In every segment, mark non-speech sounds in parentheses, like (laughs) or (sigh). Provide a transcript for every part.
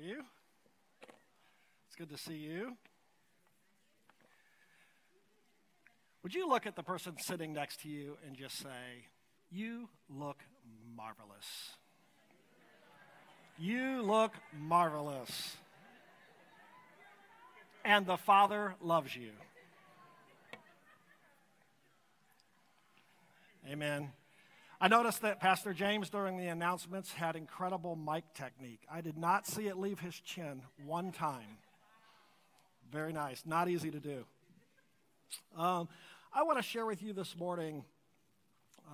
are you? It's good to see you. Would you look at the person sitting next to you and just say, You look marvelous? You look marvelous. And the Father loves you. Amen. I noticed that Pastor James, during the announcements, had incredible mic technique. I did not see it leave his chin one time. Very nice. Not easy to do. Um, I want to share with you this morning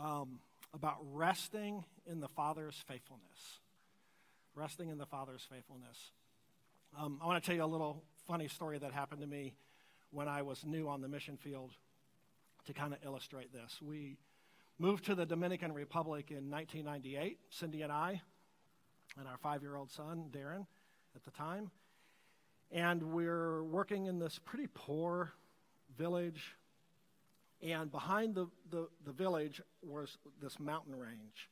um, about resting in the Father's faithfulness. Resting in the Father's faithfulness. Um, I want to tell you a little funny story that happened to me when I was new on the mission field to kind of illustrate this. We Moved to the Dominican Republic in 1998, Cindy and I, and our five year old son, Darren, at the time. And we're working in this pretty poor village. And behind the, the, the village was this mountain range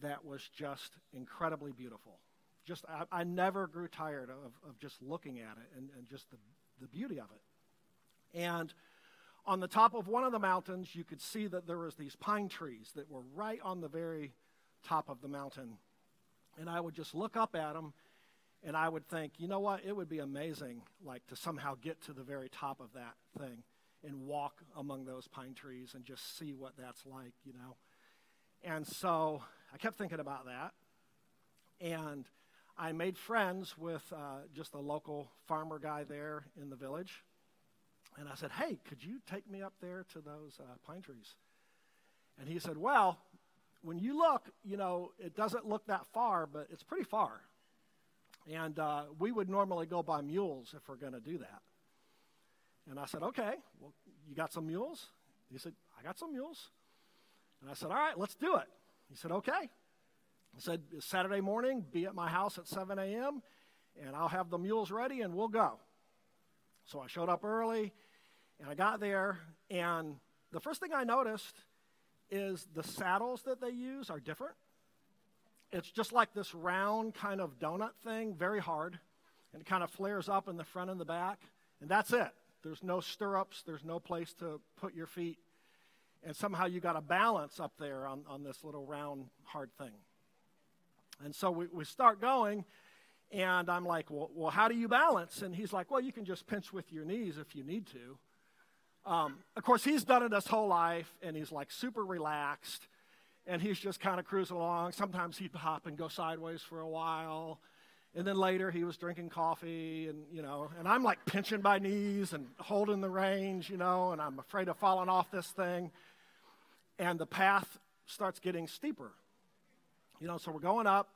that was just incredibly beautiful. Just I, I never grew tired of, of just looking at it and, and just the, the beauty of it. And on the top of one of the mountains, you could see that there was these pine trees that were right on the very top of the mountain. And I would just look up at them and I would think, you know what, it would be amazing like to somehow get to the very top of that thing and walk among those pine trees and just see what that's like, you know. And so I kept thinking about that. And I made friends with uh, just a local farmer guy there in the village. And I said, Hey, could you take me up there to those uh, pine trees? And he said, Well, when you look, you know, it doesn't look that far, but it's pretty far. And uh, we would normally go by mules if we're going to do that. And I said, Okay, well, you got some mules? He said, I got some mules. And I said, All right, let's do it. He said, Okay. He said, Saturday morning, be at my house at 7 a.m., and I'll have the mules ready and we'll go. So I showed up early. And I got there, and the first thing I noticed is the saddles that they use are different. It's just like this round kind of donut thing, very hard, and it kind of flares up in the front and the back, and that's it. There's no stirrups, there's no place to put your feet, and somehow you got a balance up there on, on this little round, hard thing. And so we, we start going, and I'm like, well, well, how do you balance? And he's like, well, you can just pinch with your knees if you need to. Um, of course, he's done it his whole life, and he's like super relaxed, and he's just kind of cruising along. Sometimes he'd hop and go sideways for a while, and then later he was drinking coffee, and you know, and I'm like pinching my knees and holding the reins, you know, and I'm afraid of falling off this thing, and the path starts getting steeper, you know. So we're going up,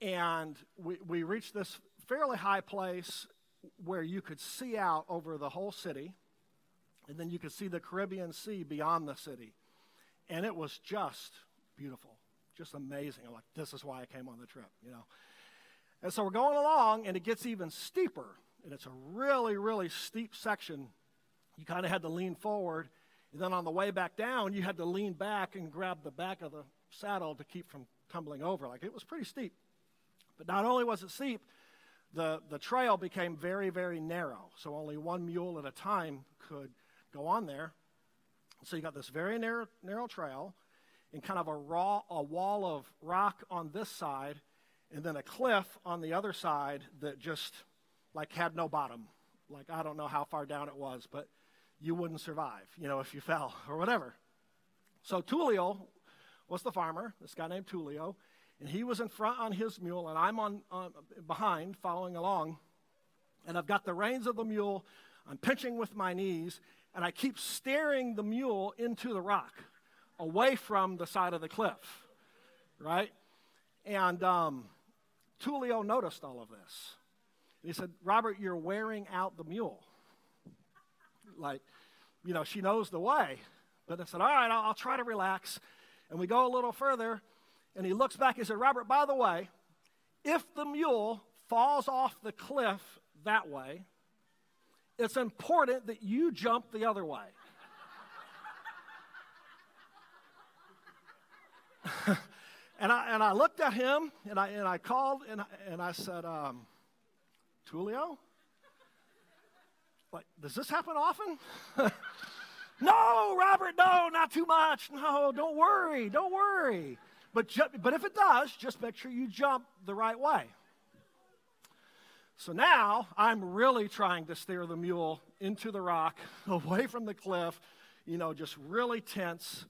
and we we reach this fairly high place where you could see out over the whole city and then you could see the Caribbean Sea beyond the city. And it was just beautiful, just amazing. I'm like, this is why I came on the trip, you know. And so we're going along, and it gets even steeper. And it's a really, really steep section. You kind of had to lean forward. And then on the way back down, you had to lean back and grab the back of the saddle to keep from tumbling over. Like it was pretty steep. But not only was it steep, the, the trail became very, very narrow. So only one mule at a time could go on there. So you got this very narrow, narrow trail and kind of a raw a wall of rock on this side and then a cliff on the other side that just like had no bottom. Like I don't know how far down it was, but you wouldn't survive, you know, if you fell or whatever. So Tulio was the farmer, this guy named Tulio, and he was in front on his mule, and I'm on, on behind following along, and I've got the reins of the mule. I'm pinching with my knees, and I keep steering the mule into the rock, away from the side of the cliff, right? And um, Tulio noticed all of this. He said, Robert, you're wearing out the mule. Like, you know, she knows the way. But I said, all right, I'll, I'll try to relax. And we go a little further, and he looks back. He said, Robert, by the way, if the mule falls off the cliff that way, it's important that you jump the other way. (laughs) and, I, and I looked at him and I, and I called and I, and I said, um, Tulio? Like, does this happen often? (laughs) no, Robert, no, not too much. No, don't worry, don't worry. But, ju- but if it does, just make sure you jump the right way. So now I'm really trying to steer the mule into the rock, (laughs) away from the cliff, you know, just really tense.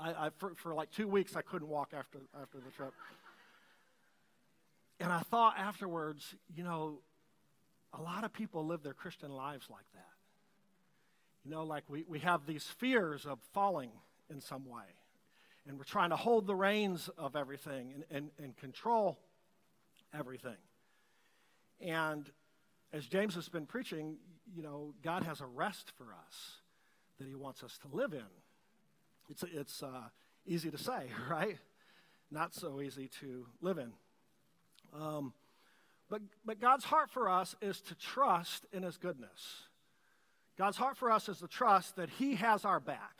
I, I for, for like two weeks, I couldn't walk after, after the trip. And I thought afterwards, you know, a lot of people live their Christian lives like that. You know, like we, we have these fears of falling in some way. And we're trying to hold the reins of everything and, and, and control everything. And as James has been preaching, you know, God has a rest for us that he wants us to live in. It's, it's uh, easy to say, (laughs) right? Not so easy to live in. Um, but, but God's heart for us is to trust in his goodness. God's heart for us is to trust that he has our back,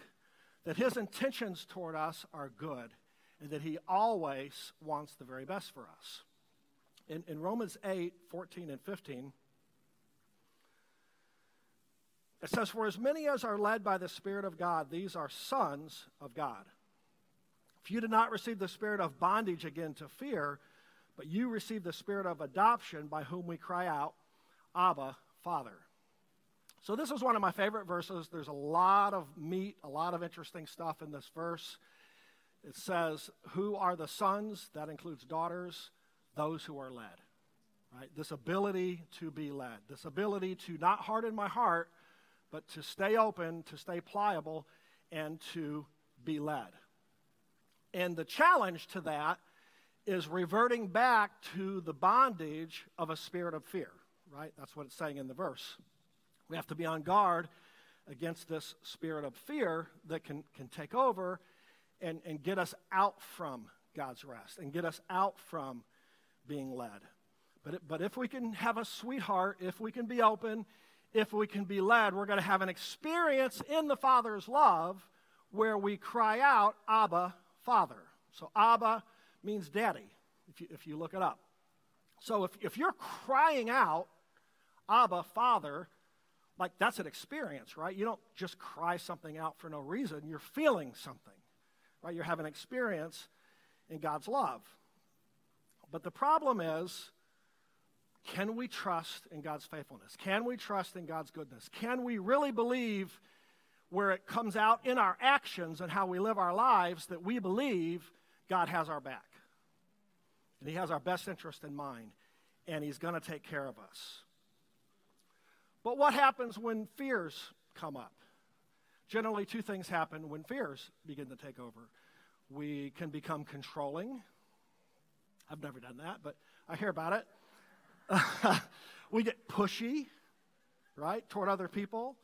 that his intentions toward us are good, and that he always wants the very best for us. In, in Romans 8, 14 and 15, it says, For as many as are led by the Spirit of God, these are sons of God. If you did not receive the spirit of bondage again to fear, but you received the spirit of adoption by whom we cry out, Abba, Father. So, this is one of my favorite verses. There's a lot of meat, a lot of interesting stuff in this verse. It says, Who are the sons? That includes daughters, those who are led. Right? This ability to be led, this ability to not harden my heart, but to stay open, to stay pliable, and to be led. And the challenge to that is reverting back to the bondage of a spirit of fear, right? That's what it's saying in the verse. We have to be on guard against this spirit of fear that can, can take over and, and get us out from God's rest and get us out from being led. But, but if we can have a sweetheart, if we can be open, if we can be led, we're going to have an experience in the Father's love where we cry out, Abba, Father. So, Abba means daddy, if you, if you look it up. So, if, if you're crying out, Abba, Father, like that's an experience, right? You don't just cry something out for no reason. You're feeling something, right? You're having experience in God's love. But the problem is, can we trust in God's faithfulness? Can we trust in God's goodness? Can we really believe where it comes out in our actions and how we live our lives that we believe God has our back? And He has our best interest in mind, and He's going to take care of us. But what happens when fears come up? Generally, two things happen when fears begin to take over. We can become controlling. I've never done that, but I hear about it. (laughs) we get pushy, right, toward other people,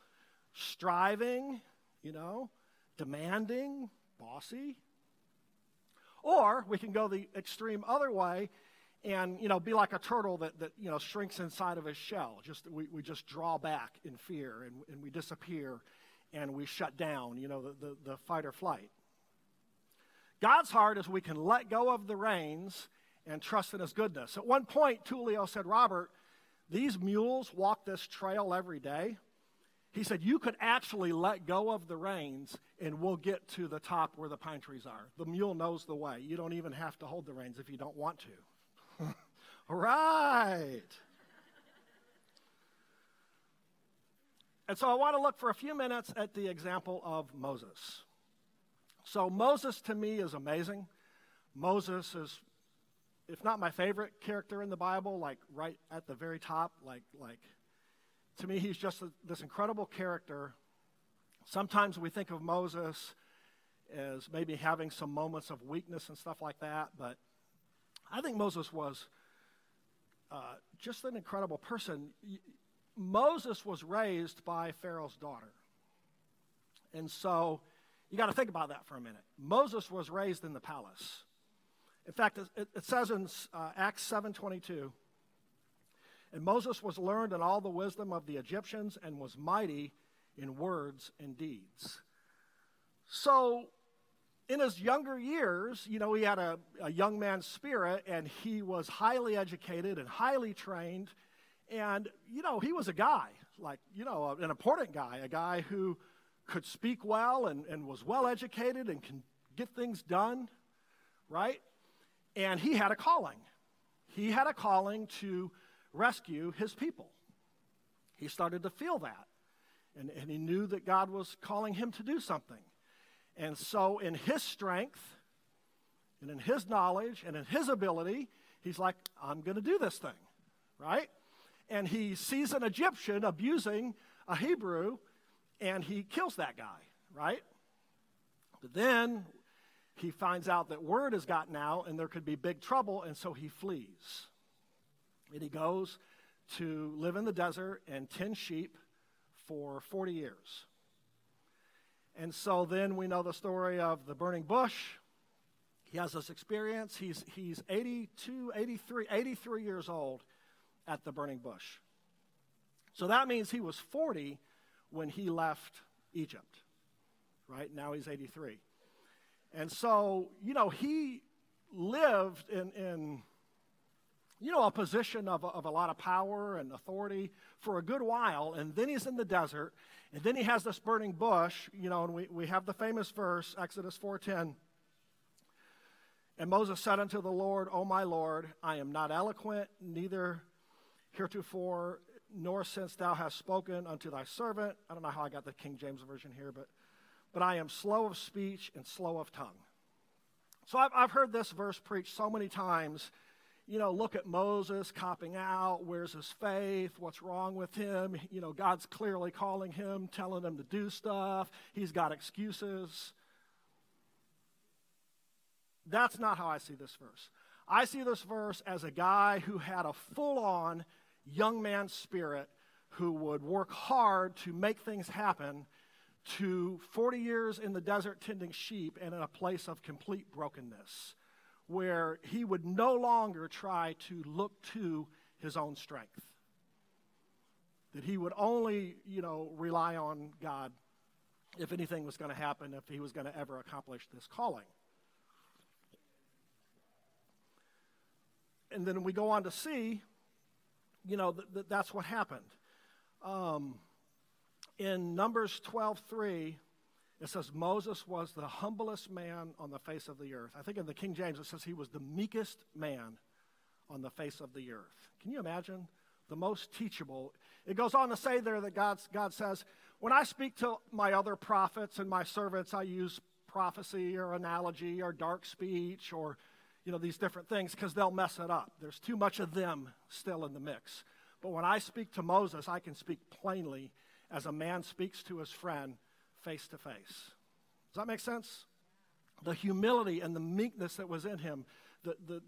striving, you know, demanding, bossy. Or we can go the extreme other way and you know be like a turtle that, that you know shrinks inside of his shell just we, we just draw back in fear and, and we disappear and we shut down you know the, the, the fight or flight god's heart is we can let go of the reins and trust in his goodness at one point tulio said robert these mules walk this trail every day he said, You could actually let go of the reins and we'll get to the top where the pine trees are. The mule knows the way. You don't even have to hold the reins if you don't want to. (laughs) All right. And so I want to look for a few minutes at the example of Moses. So, Moses to me is amazing. Moses is, if not my favorite character in the Bible, like right at the very top, like, like to me, he's just a, this incredible character. Sometimes we think of Moses as maybe having some moments of weakness and stuff like that, but I think Moses was uh, just an incredible person. Moses was raised by Pharaoh's daughter. And so you got to think about that for a minute. Moses was raised in the palace. In fact, it, it says in uh, Acts 7:22, and Moses was learned in all the wisdom of the Egyptians and was mighty in words and deeds. So, in his younger years, you know, he had a, a young man's spirit and he was highly educated and highly trained And, you know, he was a guy, like, you know, an important guy, a guy who could speak well and, and was well educated and can get things done, right? And he had a calling. He had a calling to rescue his people. He started to feel that. And, and he knew that God was calling him to do something. And so, in his strength, and in his knowledge, and in his ability, he's like, I'm going to do this thing, right? And he sees an Egyptian abusing a Hebrew, and he kills that guy, right? But then he finds out that word has gotten out and there could be big trouble, and so he flees. And he goes to live in the desert and tend sheep for 40 years. And so then we know the story of the burning bush. He has this experience. He's, he's 82, 83, 83 years old at the burning bush. So that means he was 40 when he left Egypt, right? Now he's 83. And so, you know, he lived in, in you know, a position of, of a lot of power and authority for a good while, and then he's in the desert, and then he has this burning bush, you know, and we, we have the famous verse, Exodus 4.10, and Moses said unto the Lord, O my Lord, I am not eloquent, neither heretofore, nor since thou hast spoken unto thy servant. I don't know how I got the King James Version here, but, but I am slow of speech and slow of tongue. So I've, I've heard this verse preached so many times you know, look at Moses copping out. Where's his faith? What's wrong with him? You know, God's clearly calling him, telling him to do stuff. He's got excuses. That's not how I see this verse. I see this verse as a guy who had a full on young man spirit who would work hard to make things happen to 40 years in the desert tending sheep and in a place of complete brokenness where he would no longer try to look to his own strength. That he would only, you know, rely on God if anything was going to happen, if he was going to ever accomplish this calling. And then we go on to see, you know, that, that that's what happened. Um, in Numbers 12 3, it says Moses was the humblest man on the face of the earth. I think in the King James it says he was the meekest man on the face of the earth. Can you imagine? The most teachable. It goes on to say there that God's, God says, When I speak to my other prophets and my servants, I use prophecy or analogy or dark speech or you know these different things because they'll mess it up. There's too much of them still in the mix. But when I speak to Moses, I can speak plainly as a man speaks to his friend face to face. Does that make sense? The humility and the meekness that was in him, the, the,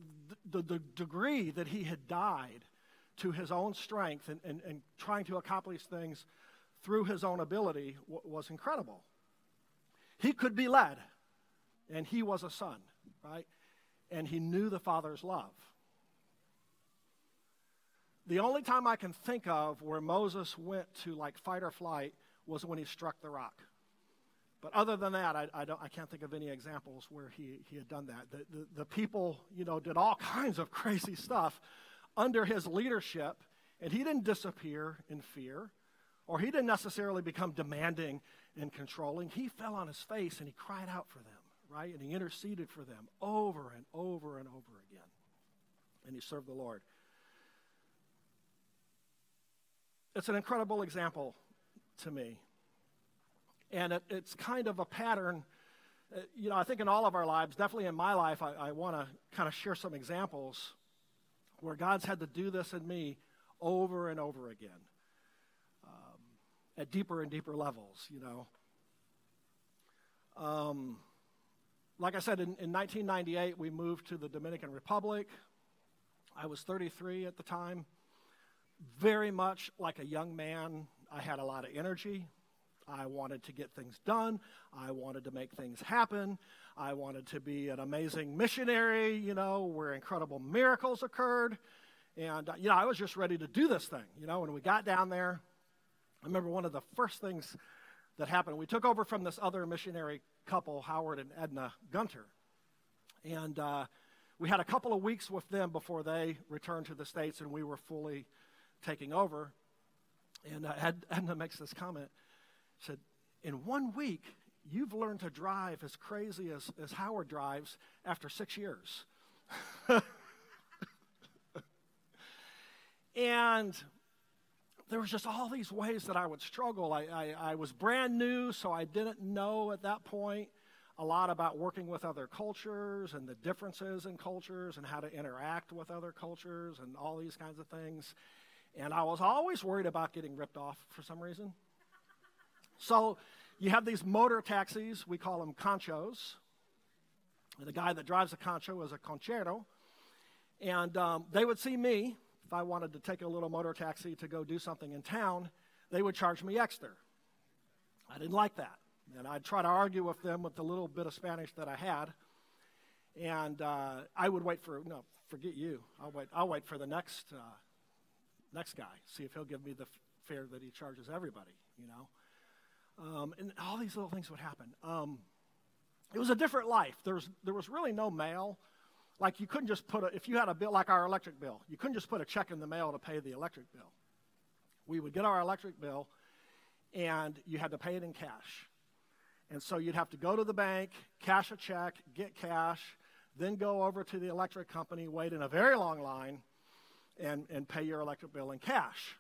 the, the degree that he had died to his own strength and, and, and trying to accomplish things through his own ability w- was incredible. He could be led, and he was a son, right? And he knew the Father's love. The only time I can think of where Moses went to like fight or flight was when he struck the rock. But other than that, I, I, don't I, can't think of any examples where he, he had done that. The, the, the people, you know, did all (laughs) kinds of crazy stuff under his leadership, and he didn't disappear in fear, or he didn't necessarily become demanding and controlling. He fell on his face and he cried out for them, right? And he interceded for them over and over and over again. And he served the Lord. It's an incredible example to me and it, it's kind of a pattern. Uh, you know, I think in all of our lives, definitely in my life, I, I want to kind of share some examples where God's had to do this in me over and over again um, at deeper and deeper levels, you know. Um, like I said, in, in 1998, we moved to the Dominican Republic. I was 33 at the time. Very much like a young man, I had a lot of energy. I wanted to get things done. I wanted to make things happen. I wanted to be an amazing missionary, you know, where incredible miracles occurred. And, uh, you know, I was just ready to do this thing. You know, when we got down there, I remember one of the first things that happened. We took over from this other missionary couple, Howard and Edna Gunter. And uh, we had a couple of weeks with them before they returned to the States, and we were fully taking over. And uh, Edna makes this comment. said, In one week, you've learned to drive as crazy as, as Howard drives after six years. (laughs) and there was just all these ways that I would struggle. I, I, I, was brand new, so I didn't know at that point a lot about working with other cultures and the differences in cultures and how to interact with other cultures and all these kinds of things. And I was always worried about getting ripped off for some reason. So you have these motor taxis, we call them conchos. The guy that drives a concho is a conchero. And um, they would see me, if I wanted to take a little motor taxi to go do something in town, they would charge me extra. I didn't like that. And I'd try to argue with them with the little bit of Spanish that I had. And uh, I would wait for, no, forget you. I'll wait, I'll wait for the next, uh, next guy, see if he'll give me the fare that he charges everybody, you know. Um, and all these little things would happen. Um, it was a different life. There was, there was really no mail. Like you couldn't just put a, if you had a bill like our electric bill, you couldn't just put a check in the mail to pay the electric bill. We would get our electric bill and you had to pay it in cash. And so you'd have to go to the bank, cash a check, get cash, then go over to the electric company, wait in a very long line, and, and pay your electric bill in cash.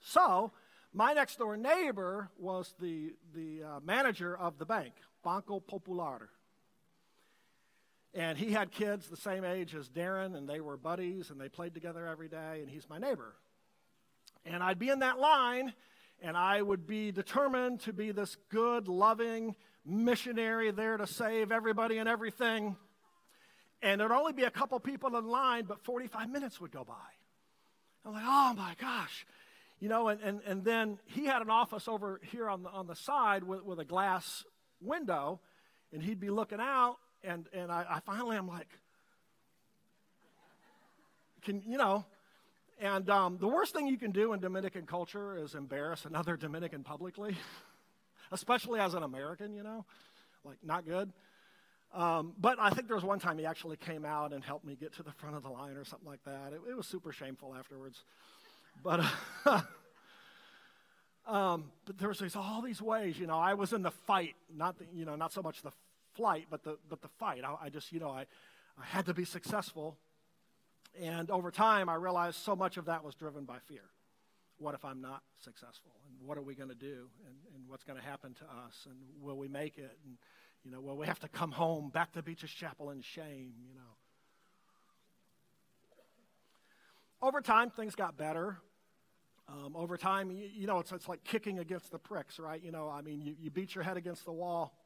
So my next door neighbor was the, the uh, manager of the bank, Banco Popular. And he had kids the same age as Darren, and they were buddies, and they played together every day, and he's my neighbor. And I'd be in that line, and I would be determined to be this good, loving missionary there to save everybody and everything. And there'd only be a couple people in line, but 45 minutes would go by. I'm like, oh my gosh. You know, and, and, and then he had an office over here on the, on the side with, with a glass window, and he'd be looking out, and, and I, I finally am like, can, you know, and um, the worst thing you can do in Dominican culture is embarrass another Dominican publicly, (laughs) especially as an American, you know, like not good. Um, but I think there was one time he actually came out and helped me get to the front of the line or something like that. It, it was super shameful afterwards. But, uh, (laughs) um, but there was all these ways, you know, I was in the fight, not, the, you know, not so much the flight, but the, but the fight. I, I just, you know, I, I had to be successful. And over time, I realized so much of that was driven by fear. What if I'm not successful? And what are we going to do? And, and what's going to happen to us? And will we make it? And, you know, will we have to come home back to Beaches Chapel in shame, you know? Over time, things got better. Um, over time, you, you know, it's, it's like kicking against the pricks, right? You know, I mean, you, you beat your head against the wall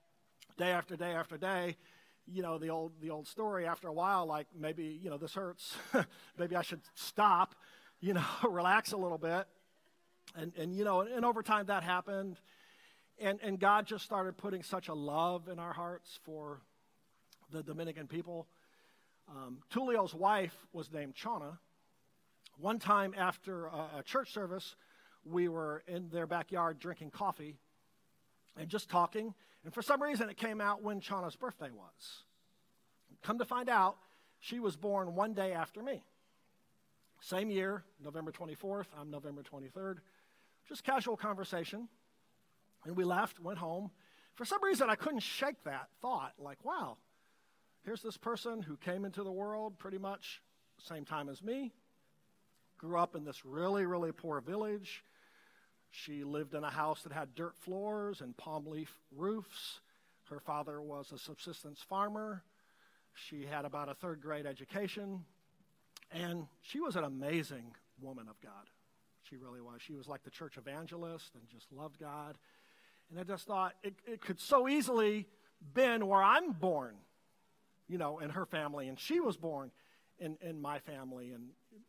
day after day after day. You know, the old, the old story after a while, like maybe, you know, this hurts. (laughs) maybe I should stop, you know, (laughs) relax a little bit. And, and you know, and, and over time that happened. And, and God just started putting such a love in our hearts for the Dominican people. Um, Tulio's wife was named Chana. One time after a, a church service, we were in their backyard drinking coffee and just talking. And for some reason, it came out when Chana's birthday was. Come to find out, she was born one day after me. Same year, November 24th, I'm November 23rd. Just casual conversation. And we left, went home. For some reason, I couldn't shake that thought like, wow, here's this person who came into the world pretty much same time as me, grew up in this really, really poor village. She lived in a house that had dirt floors and palm leaf roofs. Her father was a subsistence farmer. She had about a third grade education. And she was an amazing woman of God. She really was. She was like the church evangelist and just loved God. And I just thought it, it could so easily been where I'm born, you know, in her family, and she was born in, in my family. And,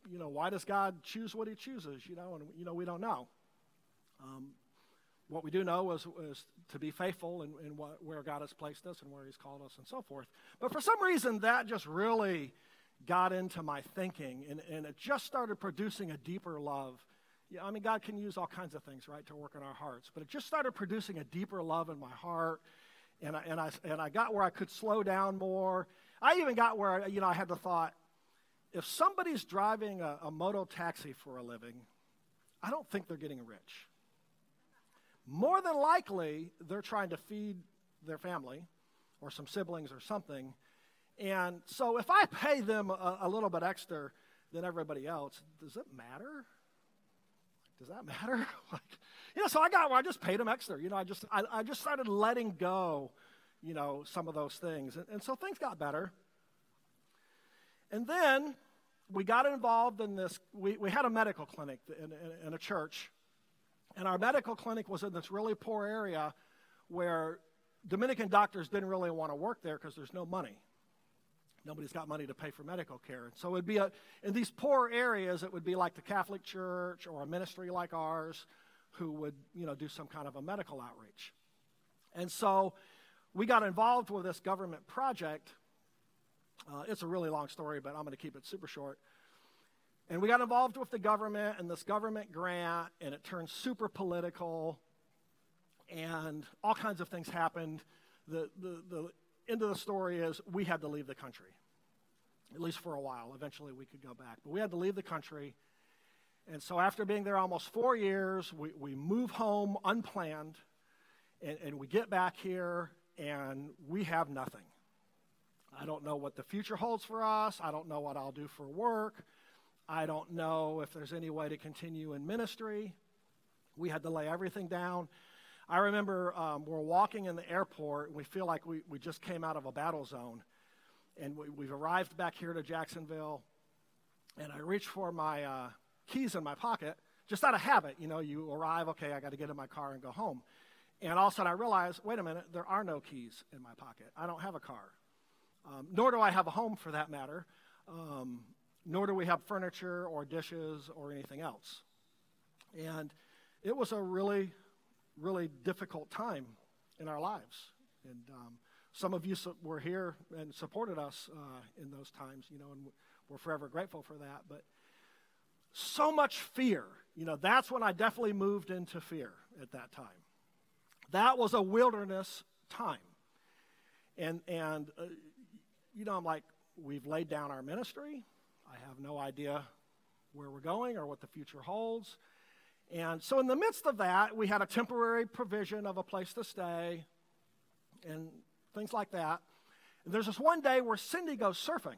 you know, why does God choose what he chooses, you know, and, you know, we don't know. Um, what we do know is, is to be faithful in, in what, where God has placed us and where he's called us and so forth. But for some reason, that just really got into my thinking, and, and it just started producing a deeper love yeah, I mean, God can use all kinds of things, right, to work in our hearts. But it just started producing a deeper love in my heart, and I, and I, and I got where I could slow down more. I even got where, you know, I had the thought, if somebody's driving a, a moto taxi for a living, I don't think they're getting rich. More than likely, they're trying to feed their family or some siblings or something. And so if I pay them a, a little bit extra than everybody else, does it matter? Does that matter? (laughs) like, you know, so I got, I just paid them extra. You know, I just, I, I just started letting go, you know, some of those things. And, and so things got better. And then we got involved in this. We, we had a medical clinic in, in, in a church, and our medical clinic was in this really poor area where Dominican doctors didn't really want to work there because there's no money. Nobody's got money to pay for medical care. And so it'd be a, in these poor areas, it would be like the Catholic Church or a ministry like ours who would, you know, do some kind of a medical outreach. And so we got involved with this government project uh, it's a really long story, but I'm going to keep it super short. And we got involved with the government and this government grant, and it turned super political, and all kinds of things happened. The, the, the end of the story is we had to leave the country, at least for a while. Eventually, we could go back. But we had to leave the country. And so, after being there almost four years, we, we move home unplanned, and, and we get back here, and we have nothing. I don't know what the future holds for us. I don't know what I'll do for work. I don't know if there's any way to continue in ministry. We had to lay everything down. I remember um, we're walking in the airport and we feel like we, we just came out of a battle zone. And we, we've arrived back here to Jacksonville. And I reach for my uh, keys in my pocket, just out of habit. You know, you arrive, okay, I got to get in my car and go home. And all of a sudden I realize, wait a minute, there are no keys in my pocket. I don't have a car. Um, nor do I have a home for that matter, um, nor do we have furniture or dishes or anything else. And it was a really, really difficult time in our lives. And um, some of you were here and supported us uh, in those times, you know, and we're forever grateful for that. But so much fear, you know, that's when I definitely moved into fear at that time. That was a wilderness time. And, and uh, you know, I'm like, we've laid down our ministry. I have no idea where we're going or what the future holds. And so, in the midst of that, we had a temporary provision of a place to stay and things like that. And there's this one day where Cindy goes surfing.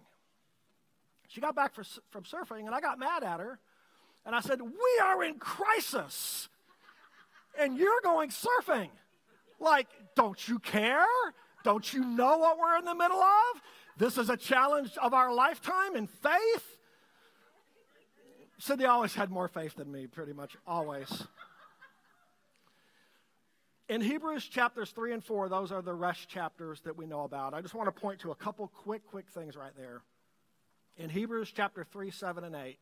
She got back for, from surfing, and I got mad at her. And I said, We are in crisis, and you're going surfing. Like, don't you care? Don't you know what we're in the middle of? This is a challenge of our lifetime in faith. Cindy always had more faith than me, pretty much always. In Hebrews chapters 3 and 4, those are the rest chapters that we know about. I just want to point to a couple quick, quick things right there. In Hebrews chapter 3, 7, and 8.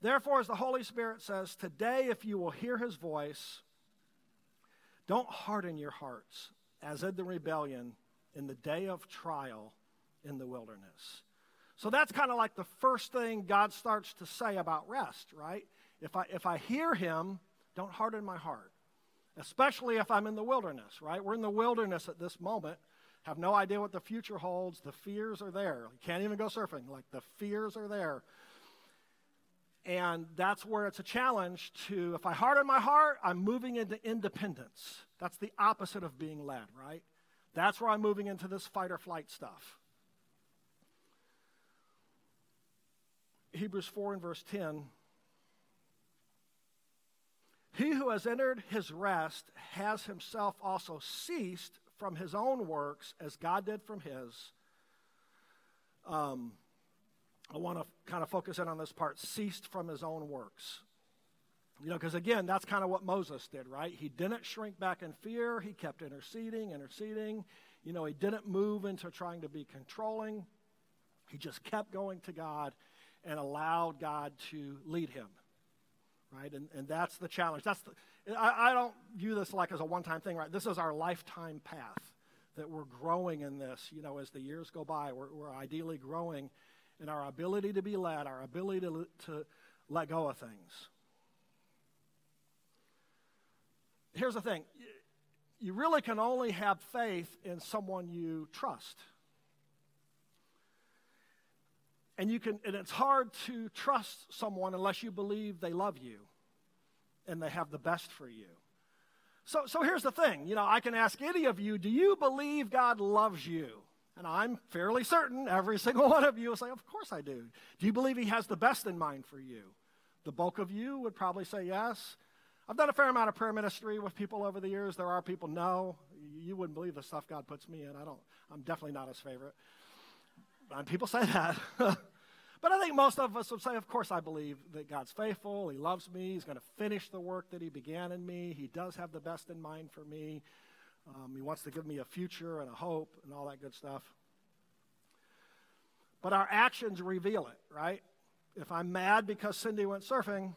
Therefore, as the Holy Spirit says, today if you will hear his voice, don't harden your hearts as in the rebellion in the day of trial in the wilderness. So that's kind of like the first thing God starts to say about rest, right? If I, if I hear him, don't harden my heart, especially if I'm in the wilderness, right? We're in the wilderness at this moment, have no idea what the future holds. The fears are there. You can't even go surfing. Like the fears are there. And that's where it's a challenge to, if I harden my heart, I'm moving into independence. That's the opposite of being led, right? That's where I'm moving into this fight or flight stuff. Hebrews 4 and verse 10. He who has entered his rest has himself also ceased from his own works as God did from his. Um, I want to kind of focus in on this part ceased from his own works. You know, because again, that's kind of what Moses did, right? He didn't shrink back in fear. He kept interceding, interceding. You know, he didn't move into trying to be controlling. He just kept going to God and allowed God to lead him, right? And, and that's the challenge. That's the, I, I don't view this like as a one-time thing, right? This is our lifetime path that we're growing in this. You know, as the years go by, we're, we're ideally growing in our ability to be led, our ability to, to let go of things. here's the thing you really can only have faith in someone you trust. And you can and it's hard to trust someone unless you believe they love you and they have the best for you. So so here's the thing, you know, I can ask any of you, do you believe God loves you? And I'm fairly certain every (laughs) single one of you will say, Of course I do. Do you believe He has the best in mind for you? The bulk of you would probably say yes. I've done a fair amount of prayer ministry with people over the years. There are people, no. You wouldn't believe the stuff God puts me in. I don't, I'm definitely not his favorite. And people say that. (laughs) but I think most of us would say, of course, I believe that God's faithful. He loves me. He's going to finish the work that He began in me. He does have the best in mind for me. Um, he wants to give me a future and a hope and all that good stuff. But our actions reveal it, right? If I'm mad because Cindy went surfing,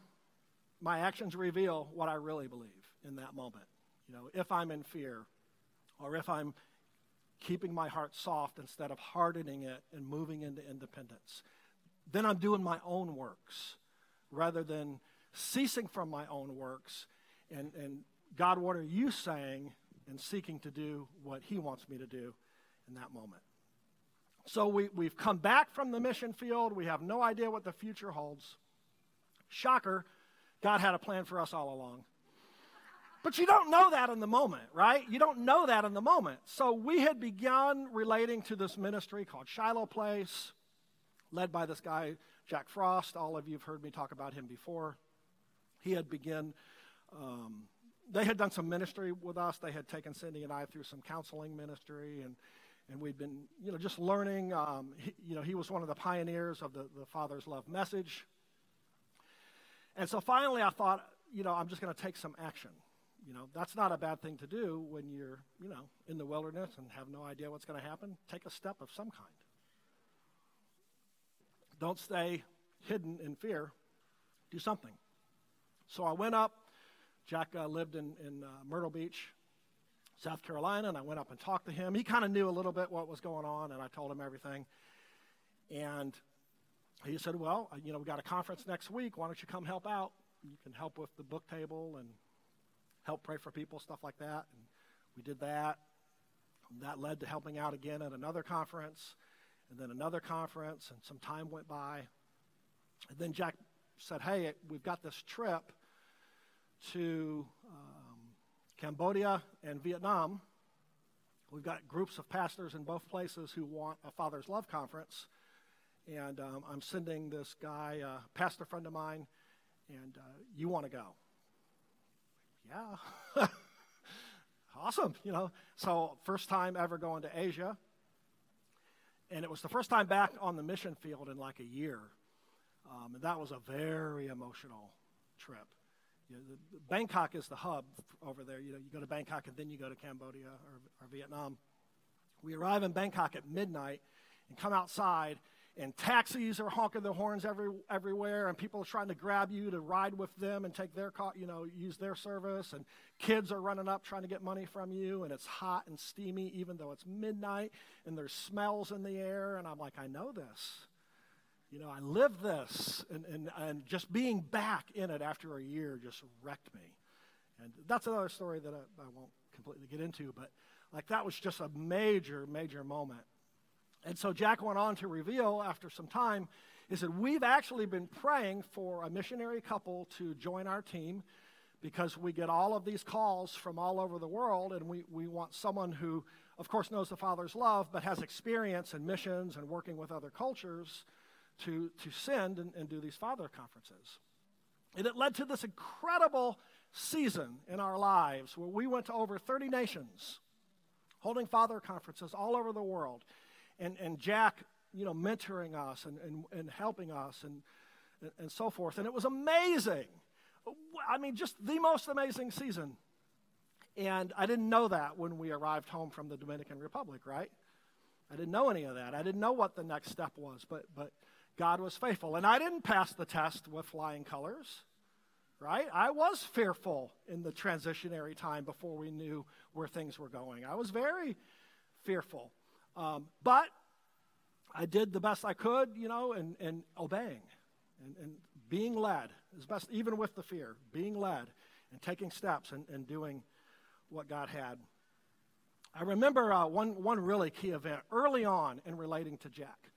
my actions reveal what I really believe in that moment. You know, if I'm in fear or if I'm keeping my heart soft instead of hardening it and moving into independence, then I'm doing my own works rather than ceasing from my own works and, and God, what are you saying? And seeking to do what He wants me to do in that moment. So we, we've come back from the mission field. We have no idea what the future holds. Shocker, God had a plan for us all along. But you don't know that in the moment, right? You don't know that in the moment. So we had begun relating to this ministry called Shiloh Place, led by this guy, Jack Frost. All of you have heard me talk about him before. He had begun, um, they had done some ministry with us. They had taken Cindy and I through some counseling ministry, and, and we'd been, you know, just learning. Um, he, you know, he was one of the pioneers of the, the Father's Love message. And so finally I thought, you know, I'm just going to take some action. You know, that's not a bad thing to do when you're, you know, in the wilderness and have no idea what's going to happen. Take a step of some kind. Don't stay hidden in fear. Do something. So I went up. Jack uh, lived in, in uh, Myrtle Beach, South Carolina, and I went up and talked to him. He kind of knew a little bit what was going on, and I told him everything. And he said, Well, uh, you know, we got a conference next week. Why don't you come help out? You can help with the book table and help pray for people, stuff like that. And we did that. That led to helping out again at another conference, and then another conference, and some time went by. And then Jack said, Hey, we've got this trip to um, Cambodia and Vietnam. We've got groups of pastors in both places who want a Father's Love Conference and um, I'm sending this guy, a uh, pastor friend of mine, and uh, you want to go? Yeah. (laughs) awesome, you know. So, first time ever going to Asia. And it was the first time back on the mission field in like a year. Um, and that was a very emotional trip. You know, the, Bangkok is the hub over there. You know, you go to Bangkok and then you go to Cambodia or, or Vietnam. We arrive in Bangkok at midnight and come outside, and taxis are honking their horns every, everywhere, and people are trying to grab you to ride with them and take their car, you know, use their service, and kids are running up trying to get money from you, and it's hot and steamy, even though it's midnight, and there's smells in the air, and I'm like, I know this. You know, I live this, and, and, and just being back in it after a year just wrecked me. And that's another story that I, I won't completely get into, but like that was just a major, major moment and so Jack went on to reveal after some time, he said, We've actually been praying for a missionary couple to join our team because we get all of these calls from all over the world, and we, we want someone who, of course, knows the Father's love, but has experience in missions and working with other cultures to, to send and, and do these Father conferences. And it led to this incredible season in our lives where we went to over 30 nations holding Father conferences all over the world and, and Jack, you know, mentoring us and, and, and helping us and, and so forth. And it was amazing. I mean, just the most amazing season. And I didn't know that when we arrived home from the Dominican Republic, right? I didn't know any of that. I didn't know what the next step was, but, but God was faithful. And I didn't pass the test with flying colors, right? I was fearful in the transitionary time before we knew where things were going. I was very fearful. Um, but I did the best I could, you know, and, and obeying and, and being led is best, even with the fear, being led and taking steps and, and doing what God had. I remember uh, one, one really key event early on in relating to Jack.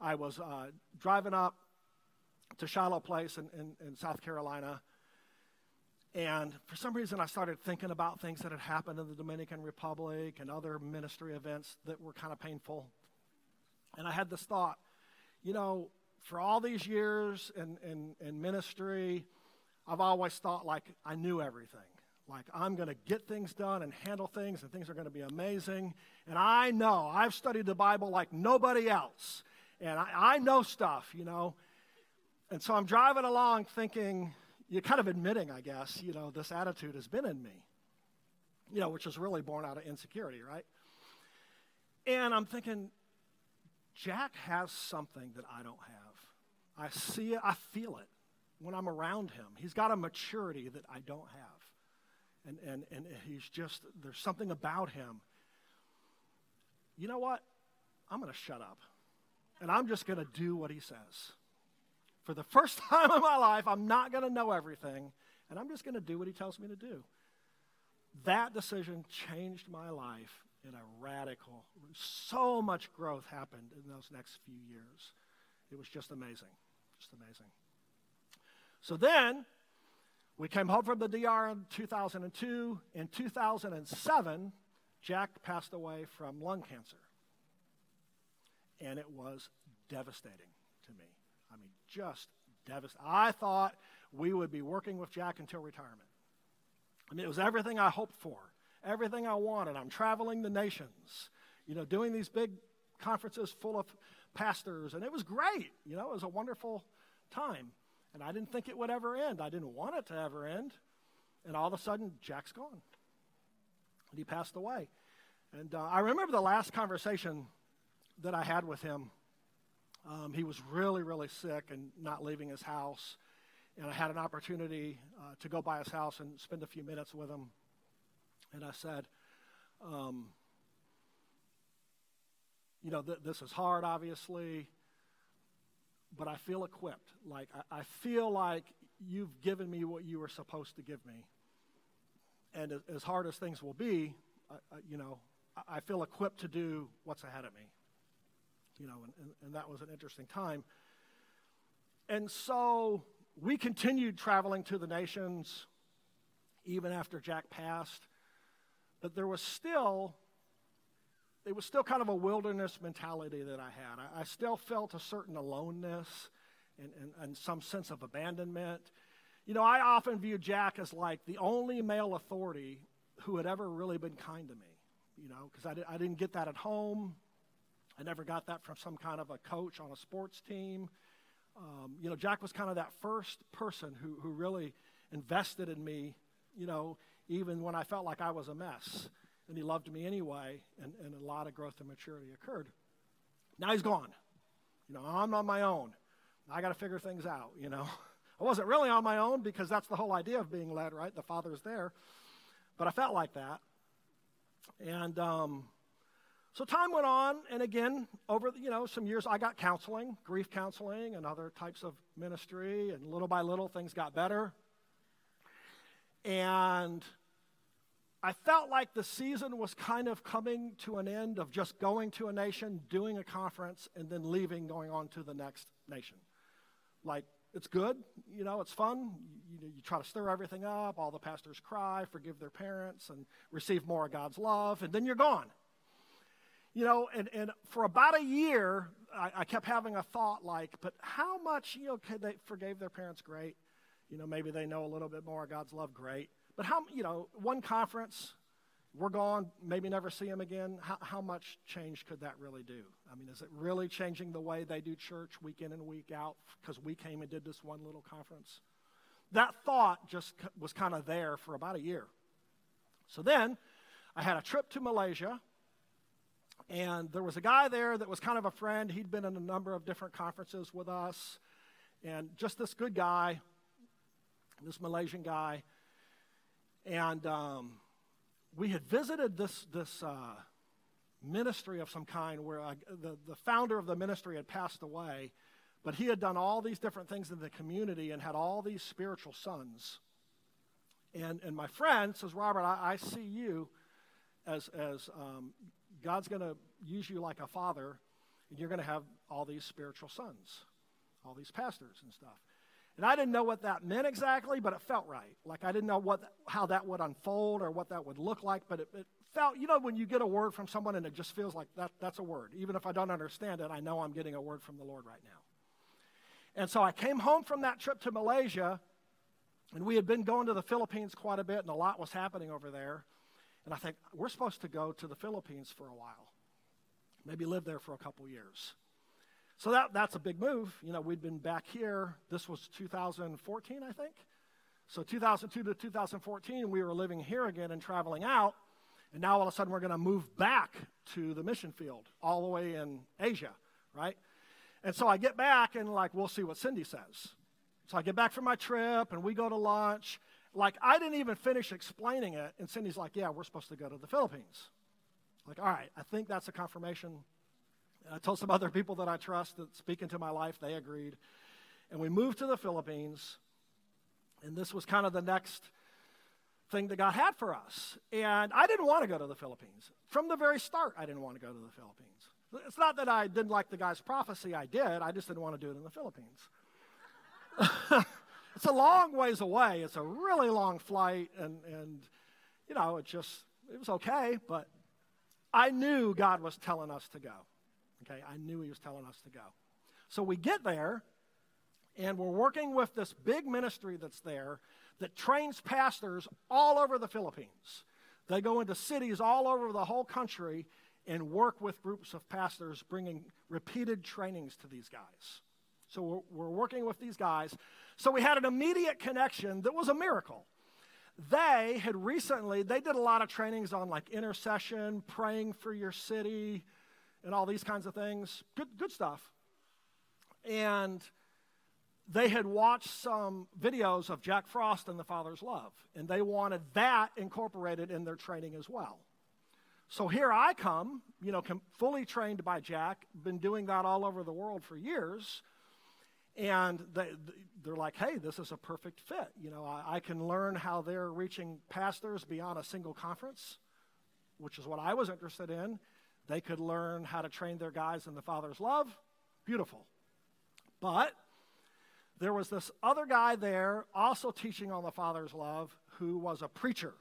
I was uh, driving up to Shiloh Place in, in, in South Carolina. And for some reason, I started thinking about things that had happened in the Dominican Republic and other ministry events that were kind of painful. And I had this thought you know, for all these years in, in, in ministry, I've always thought like I knew everything. Like I'm going to get things done and handle things, and things are going to be amazing. And I know, I've studied the Bible like nobody else. And I, I know stuff, you know. And so I'm driving along thinking, you're kind of admitting, I guess, you know, this attitude has been in me, you know, which is really born out of insecurity, right? And I'm thinking, Jack has something that I don't have. I see it, I feel it when I'm around him. He's got a maturity that I don't have. And, and, and he's just, there's something about him. You know what? I'm going to shut up. And I'm just going to do what he says. For the first (laughs) time in my life, I'm not going to know everything, and I'm just going to do what he tells me to do. That decision changed my life in a radical, so much growth happened in those next few years. It was just amazing. Just amazing. So then, we came home from the DR in 2002. In 2007, Jack passed away from lung cancer. And it was devastating to me. I mean, just devastating. I thought we would be working with Jack until retirement. I mean, it was everything I hoped for everything I wanted. I'm traveling the nations, you know, doing these big conferences full of pastors, and it was great. You know, it was a wonderful time. And I didn't think it would ever end. I didn't want it to ever end. And all of a sudden, Jack's gone. And he passed away. And uh, I remember the last conversation that I had with him. Um, he was really, really sick and not leaving his house. And I had an opportunity uh, to go by his house and spend a few minutes with him. And I said, um, you know, th- this is hard, obviously, but I feel equipped. Like, I, I, feel like you've given me what you were supposed to give me. And as, hard as things will be, you know, I, feel equipped to do what's ahead of me. You know, and, and, and that was an interesting time. And so we continued traveling to the nations even after Jack passed. But there was still, it was still kind of a wilderness mentality that I had. I, I still felt a certain aloneness and, and, and some sense of abandonment. You know, I often view Jack as like the only male authority who had ever really been kind to me, you know, because I, I didn't get that at home. I never got that from some kind of a coach on a sports team. Um, you know, Jack was kind of that first person who, who really invested in me, you know, even when I felt like I was a mess. And he loved me anyway, and, and a lot of growth and maturity occurred. Now he's gone. You know, I'm on my own. I got to figure things out, you know. (laughs) I wasn't really on my own because that's the whole idea of being led, right? The Father's there. But I felt like that. And um, so time went on, and again, over you know some years, I got counseling, grief counseling, and other types of ministry, and little by little things got better. And I felt like the season was kind of coming to an end of just going to a nation, doing a conference, and then leaving, going on to the next nation. Like, it's good, you know, it's fun. You, you, try to stir everything up, all the pastors cry, forgive their parents, and receive more of God's love, and then you're gone. You know, and, and for about a year, I, I kept having a thought like, but how much, you know, they forgave their parents? Great. You know, maybe they know a little bit more of God's love. Great. But how, you know, one conference, we're gone, maybe never see them again. How, how much change could that really do? I mean, is it really changing the way they do church week in and week out because we came and did this one little conference? That thought just was kind of there for about a year. So then I had a trip to Malaysia, and there was a guy there that was kind of a friend. He'd been in a number of different conferences with us, and just this good guy, this Malaysian guy. And um, we had visited this, this uh, ministry of some kind where uh, the, the founder of the ministry had passed away, but he had done all these different things in the community and had all these spiritual sons. And, and my friend says, Robert, I, I see you as, as um, God's going to use you like a father, and you're going to have all these spiritual sons, all these pastors and stuff. And I didn't know what that meant exactly, but it felt right. Like I didn't know what, how that would unfold or what that would look like, but it, it felt, you know, when you get a word from someone and it just feels like that, that's a word. Even if I don't understand it, I know I'm getting a word from the Lord right now. And so I came home from that trip to Malaysia, and we had been going to the Philippines quite a bit, and a lot was happening over there. And I think we're supposed to go to the Philippines for a while, maybe live there for a couple years. So that, that's a big move. You know, we'd been back here. This was 2014, I think. So 2002 to 2014, we were living here again and traveling out. And now all of a sudden, we're going to move back to the mission field, all the way in Asia, right? And so I get back and, like, we'll see what Cindy says. So I get back from my trip and we go to lunch. Like, I didn't even finish explaining it. And Cindy's like, Yeah, we're supposed to go to the Philippines. Like, all right, I think that's a confirmation I told some other people that I trust that speak into my life, they agreed. And we moved to the Philippines, and this was kind of the next thing that God had for us. And I didn't want to go to the Philippines. From the very start, I didn't want to go to the Philippines. It's not that I didn't like the guy's prophecy, I did. I just didn't want to do it in the Philippines. (laughs) it's a long ways away. It's a really long flight, and, and you know, it just, it was okay, but I knew God was telling us to go. Okay, I knew he was telling us to go. So we get there, and we're working with this big ministry that's there that trains pastors all over the Philippines. They go into cities all over the whole country and work with groups of pastors, bringing repeated trainings to these guys. So we're, we're working with these guys. So we had an immediate connection that was a miracle they had recently they did a lot of trainings on like intercession praying for your city and all these kinds of things. Good, good stuff. And they had watched some videos of Jack Frost and the Father's Love, and they wanted that incorporated in their training as well. So here I come, you know, fully trained by Jack, been doing that all over the world for years. And they, they're like, hey, this is a perfect fit. You know, I, I can learn how they're reaching pastors beyond a single conference, which is what I was interested in. They could learn how to train their guys in the Father's love. Beautiful. But there was this other guy there also teaching on the Father's love who was a preacher.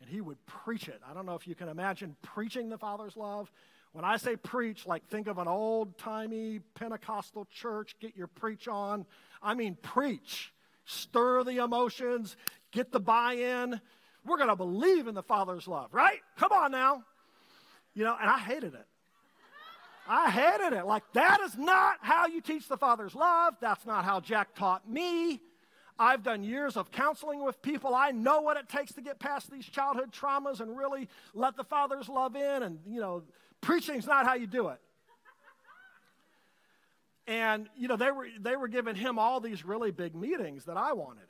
And he would preach it. I don't know if you can imagine preaching the Father's love. When I say preach, like think of an old timey Pentecostal church, get your preach on. I mean, preach. Stir the emotions, get the buy in. We're going to believe in the Father's love, right? Come on now. You know, and I hated it. I hated it. Like, that is not how you teach the Father's love. That's not how Jack taught me. I've done years of counseling with people. I know what it takes to get past these childhood traumas and really let the Father's love in. And, you know, preaching's not how you do it. And, you know, they were, they were giving him all these really big meetings that I wanted.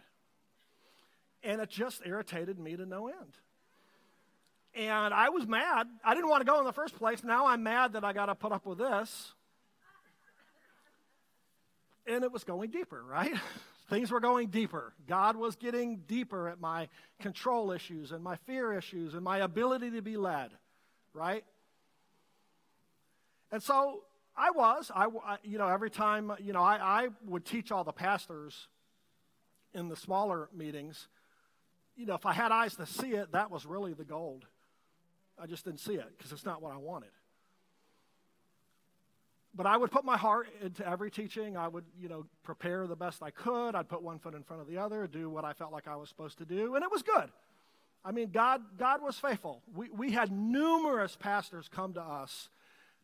And it just irritated me to no end. And I was mad. I didn't want to go in the first place. Now I'm mad that I got to put up with this. And it was going deeper, right? (laughs) Things were going deeper. God was getting deeper at my control issues and my fear issues and my ability to be led, right? And so I was. I, you know, every time, you know, I, I would teach all the pastors in the smaller meetings. You know, if I had eyes to see it, that was really the gold. I just didn't see it because it's not what I wanted. But I would put my heart into every teaching. I would, you know, prepare the best I could. I'd put one foot in front of the other, do what I felt like I was supposed to do, and it was good. I mean, God, God was faithful. We, we had numerous pastors come to us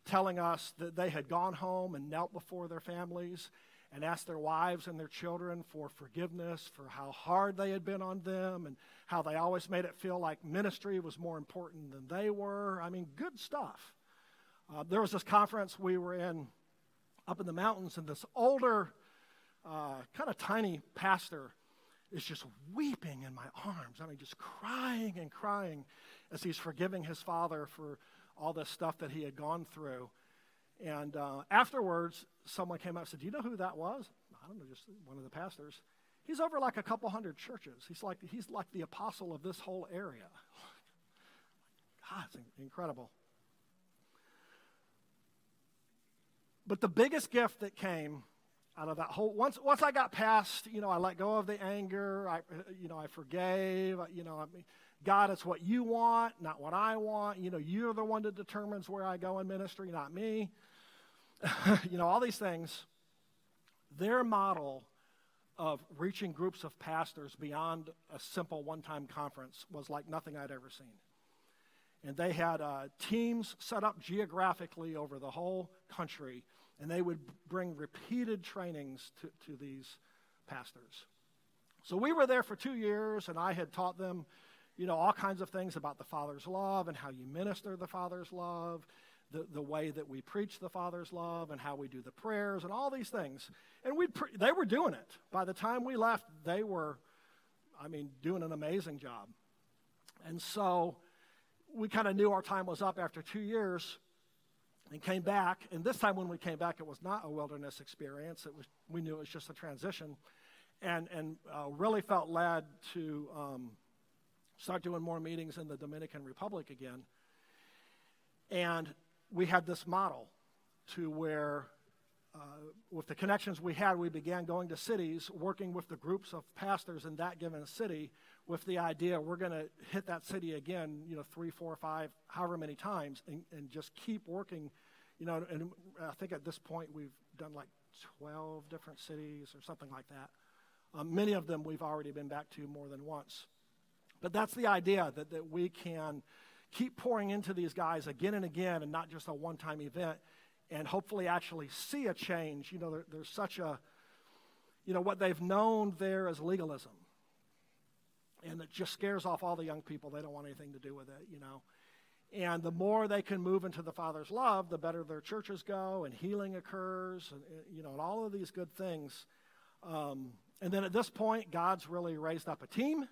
telling us that they had gone home and knelt before their families and asked their wives and their children for forgiveness for how hard they had been on them and how they always made it feel like ministry was more important than they were. I mean, good stuff. Uh, there was this conference we were in up in the mountains, and this older, uh, kind of tiny pastor is just weeping in my arms. I mean, just crying and crying as he's forgiving his father for all this stuff that he had gone through. And uh, afterwards, someone came up and said, Do you know who that was? I don't know, just one of the pastors. He's over like a couple hundred churches. He's like, he's like the apostle of this whole area. (laughs) God, it's incredible. But the biggest gift that came out of that whole once once I got past, you know, I let go of the anger, I you know, I forgave, you know, I mean, God, it's what you want, not what I want. You know, you're the one that determines where I go in ministry, not me. (laughs) you know, all these things. Their model of reaching groups of pastors beyond a simple one time conference was like nothing I'd ever seen. And they had uh, teams set up geographically over the whole country, and they would bring repeated trainings to, to these pastors. So we were there for two years, and I had taught them, you know, all kinds of things about the Father's love and how you minister the Father's love the, the way that we preach the Father's love and how we do the prayers and all these things. And we pre- they were doing it. By the time we left, they were, I mean, doing an amazing job. And so we kind of knew our time was up after two years and came back. And this time when we came back, it was not a wilderness experience. It was, we knew it was just a transition. And, and uh, really felt led to um, start doing more meetings in the Dominican Republic again. And we had this model to where, uh, with the connections we had, we began going to cities, working with the groups of pastors in that given city, with the idea we're going to hit that city again, you know, three, four, five, however many times, and, and just keep working. You know, and I think at this point we've done like 12 different cities or something like that. Um, many of them we've already been back to more than once. But that's the idea that, that we can keep pouring into these guys again and again and not just a one time event and hopefully actually see a change. You know, there, there's such a, you know, what they've known there as legalism. And it just scares off all the young people. They don't want anything to do with it, you know. And the more they can move into the Father's love, the better their churches go and healing occurs, and, you know, and all of these good things. Um, and then at this point, God's really raised up a team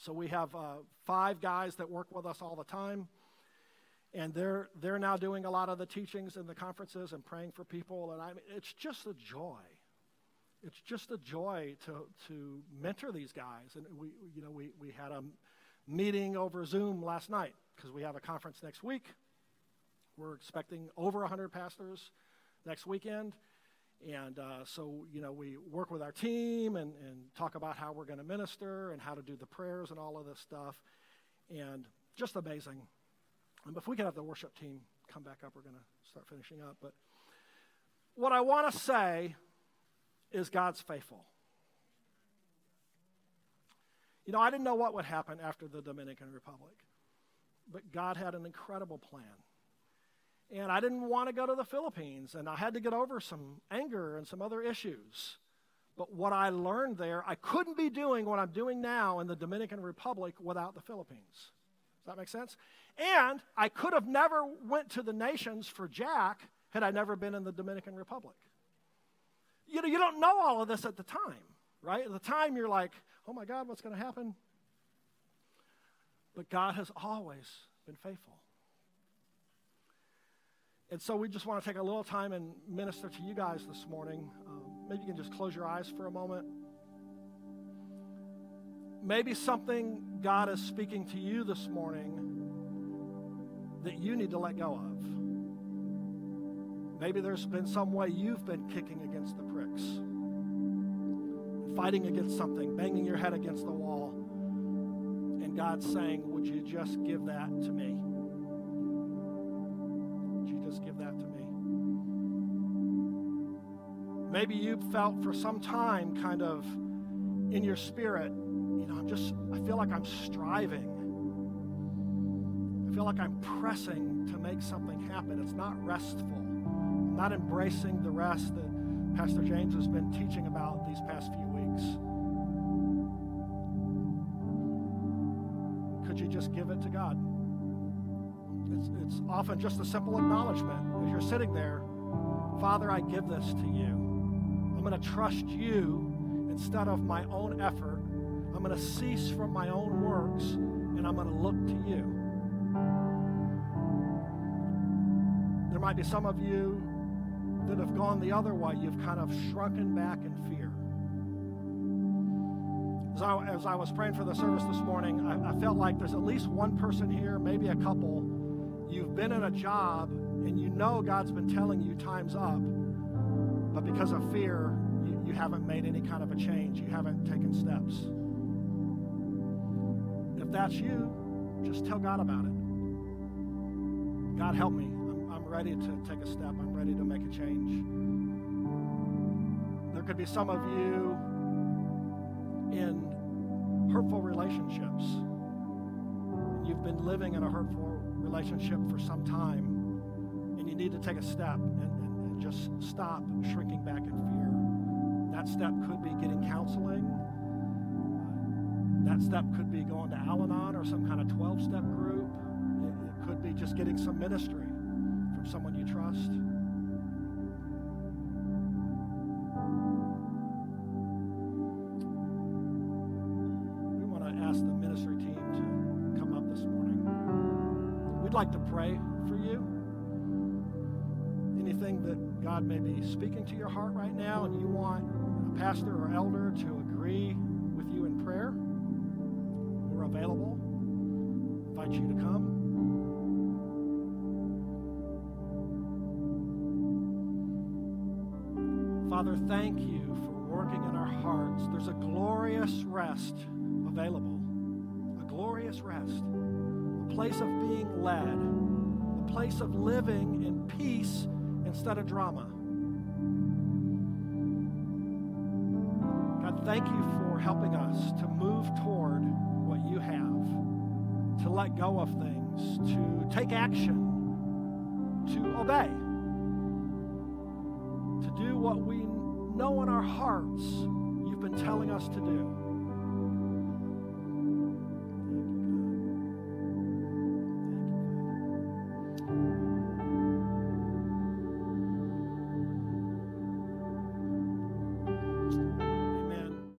so we have uh, five guys that work with us all the time. And they're, they're now doing a lot of the teachings and the conferences and praying for people. And I mean, it's just a joy. It's just a joy to, to mentor these guys. And we, you know, we, we had a meeting over Zoom last night because we have a conference next week. We're expecting over 100 pastors next weekend. And uh, so, you know, we work with our team and, and talk about how we're going to minister and how to do the prayers and all of this stuff. And just amazing. And if we could have the worship team come back up, we're going to start finishing up. But what I want to say is God's faithful. You know, I didn't know what would happen after the Dominican Republic, but God had an incredible plan and I didn't want to go to the Philippines, and I had to get over some anger and some other issues. But what I learned there, I couldn't be doing what I'm doing now in the Dominican Republic without the Philippines. Does that make sense? And I could have never went to the nations for Jack had I never been in the Dominican Republic. You know, you don't know all of this at the time, right? At the time, you're like, oh my God, what's going to happen? But God has always been faithful. And so we just want to take a little time and minister to you guys this morning. Um, maybe you can just close your eyes for a moment. Maybe something God is speaking to you this morning that you need to let go of. Maybe there's been some way you've been kicking against the pricks, fighting against something, banging your head against the wall. And God's saying, Would you just give that to me? Maybe you felt for some time kind of in your spirit, you know, I'm just, I feel like I'm striving. I feel like I'm pressing to make something happen. It's not restful. I'm not embracing the rest that Pastor James has been teaching about these past few weeks. Could you just give it to God? It's, it's often just a simple acknowledgement as you're sitting there Father, I give this to you. I'm going to trust you instead of my own effort. I'm going to cease from my own works and I'm going to look to you. There might be some of you that have gone the other way. You've kind of shrunken back in fear. As I, as I was praying for the service this morning, I, I felt like there's at least one person here, maybe a couple, You've been in a job and you know God's been telling you time's up, but because of fear, you, you haven't made any kind of a change. You haven't taken steps. If that's you, just tell God about it. God, help me. I'm, I'm ready to take a step. I'm ready to make a change. There could be some of you in hurtful relationships. You've been living in a hurtful relationship for some time. And you need to take a step and, just stop shrinking back in fear. That step could be getting counseling. That step could be going to Al Anon or some kind of 12 step group. It, it could be just getting some ministry from someone you trust. We want to ask the ministry team to come up this morning. We'd like to pray for you. God may be speaking to your heart right now, and you want a pastor or elder to agree with you in prayer, we're available. invite you to come. Father, thank you for working in our hearts. There's a glorious rest available, a glorious rest, a place of being led, a place of living in peace instead of drama. God, thank you for helping us to move toward what you have, to let go of things, to take action, to obey to do what we know in our hearts you've been telling us to do.